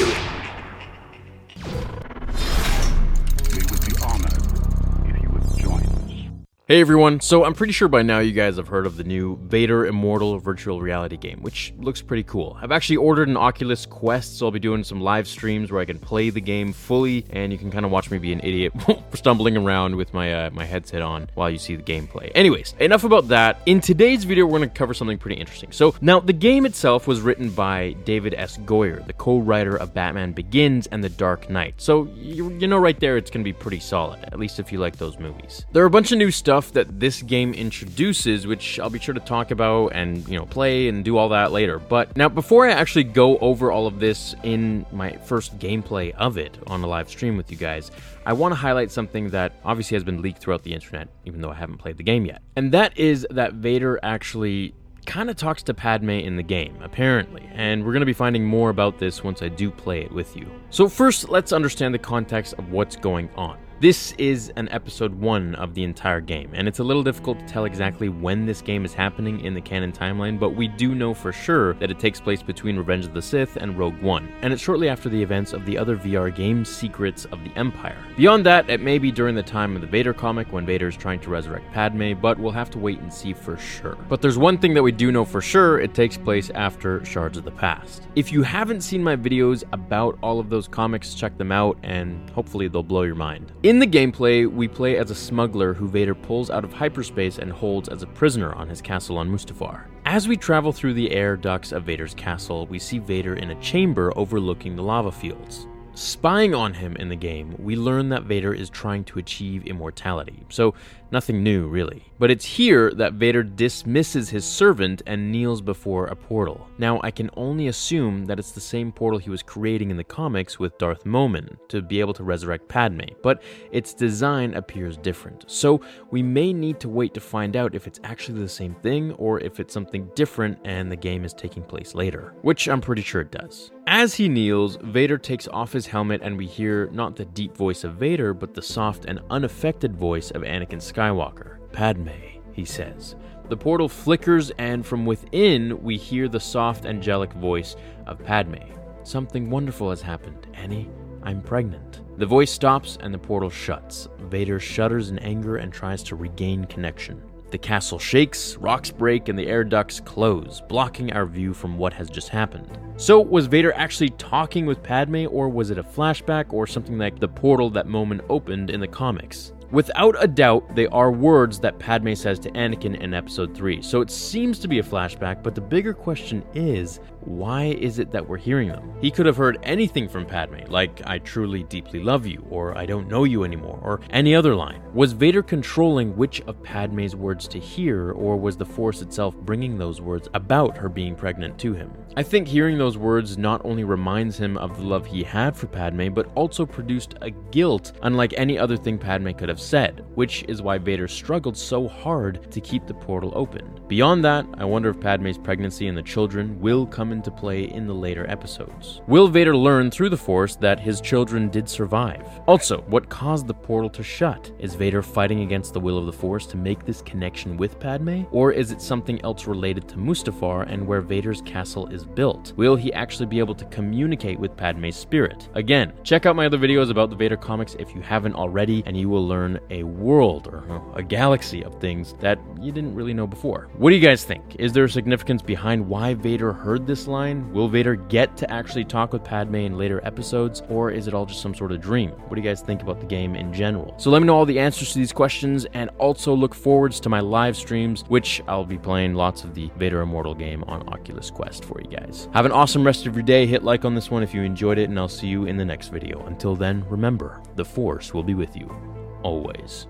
do it. Hey everyone, so I'm pretty sure by now you guys have heard of the new Vader Immortal virtual reality game, which looks pretty cool. I've actually ordered an Oculus Quest, so I'll be doing some live streams where I can play the game fully, and you can kind of watch me be an idiot stumbling around with my uh, my headset on while you see the gameplay. Anyways, enough about that. In today's video, we're going to cover something pretty interesting. So now the game itself was written by David S. Goyer, the co-writer of Batman Begins and The Dark Knight. So you, you know right there, it's going to be pretty solid, at least if you like those movies. There are a bunch of new stuff that this game introduces, which I'll be sure to talk about and, you know, play and do all that later. But now, before I actually go over all of this in my first gameplay of it on a live stream with you guys, I want to highlight something that obviously has been leaked throughout the internet, even though I haven't played the game yet. And that is that Vader actually kind of talks to Padme in the game, apparently, and we're going to be finding more about this once I do play it with you. So, first, let's understand the context of what's going on. This is an episode 1 of the entire game, and it's a little difficult to tell exactly when this game is happening in the canon timeline, but we do know for sure that it takes place between Revenge of the Sith and Rogue One, and it's shortly after the events of the other VR game Secrets of the Empire. Beyond that, it may be during the time of the Vader comic when Vader is trying to resurrect Padme, but we'll have to wait and see for sure. But there's one thing that we do know for sure it takes place after Shards of the Past. If you haven't seen my videos about all of those comics, check them out, and hopefully they'll blow your mind. In the gameplay, we play as a smuggler who Vader pulls out of hyperspace and holds as a prisoner on his castle on Mustafar. As we travel through the air ducts of Vader's castle, we see Vader in a chamber overlooking the lava fields. Spying on him in the game, we learn that Vader is trying to achieve immortality, so nothing new really. But it's here that Vader dismisses his servant and kneels before a portal. Now, I can only assume that it's the same portal he was creating in the comics with Darth Momin to be able to resurrect Padme, but its design appears different. So we may need to wait to find out if it's actually the same thing or if it's something different and the game is taking place later, which I'm pretty sure it does. As he kneels, Vader takes off his helmet and we hear not the deep voice of Vader, but the soft and unaffected voice of Anakin Skywalker. Padme, he says. The portal flickers, and from within, we hear the soft, angelic voice of Padme. Something wonderful has happened, Annie. I'm pregnant. The voice stops and the portal shuts. Vader shudders in anger and tries to regain connection. The castle shakes, rocks break, and the air ducts close, blocking our view from what has just happened. So, was Vader actually talking with Padme, or was it a flashback, or something like the portal that moment opened in the comics? Without a doubt, they are words that Padme says to Anakin in episode 3, so it seems to be a flashback, but the bigger question is why is it that we're hearing them? He could have heard anything from Padme, like, I truly deeply love you, or I don't know you anymore, or any other line. Was Vader controlling which of Padme's words to hear, or was the Force itself bringing those words about her being pregnant to him? I think hearing those words not only reminds him of the love he had for Padme, but also produced a guilt unlike any other thing Padme could have said, which is why Vader struggled so hard to keep the portal open. Beyond that, I wonder if Padme's pregnancy and the children will come into play in the later episodes. Will Vader learn through the Force that his children did survive? Also, what caused the portal to shut? Is Vader fighting against the will of the Force to make this connection with Padme? Or is it something else related to Mustafar and where Vader's castle is built? Will he actually be able to communicate with Padme's spirit? Again, check out my other videos about the Vader comics if you haven't already, and you will learn a world or a galaxy of things that you didn't really know before. What do you guys think? Is there a significance behind why Vader heard this line? Will Vader get to actually talk with Padme in later episodes, or is it all just some sort of dream? What do you guys think about the game in general? So let me know all the answers to these questions, and also look forwards to my live streams, which I'll be playing lots of the Vader Immortal game on Oculus Quest for you guys. Have an awesome rest of your day. Hit like on this one if you enjoyed it, and I'll see you in the next video. Until then, remember, the Force will be with you always.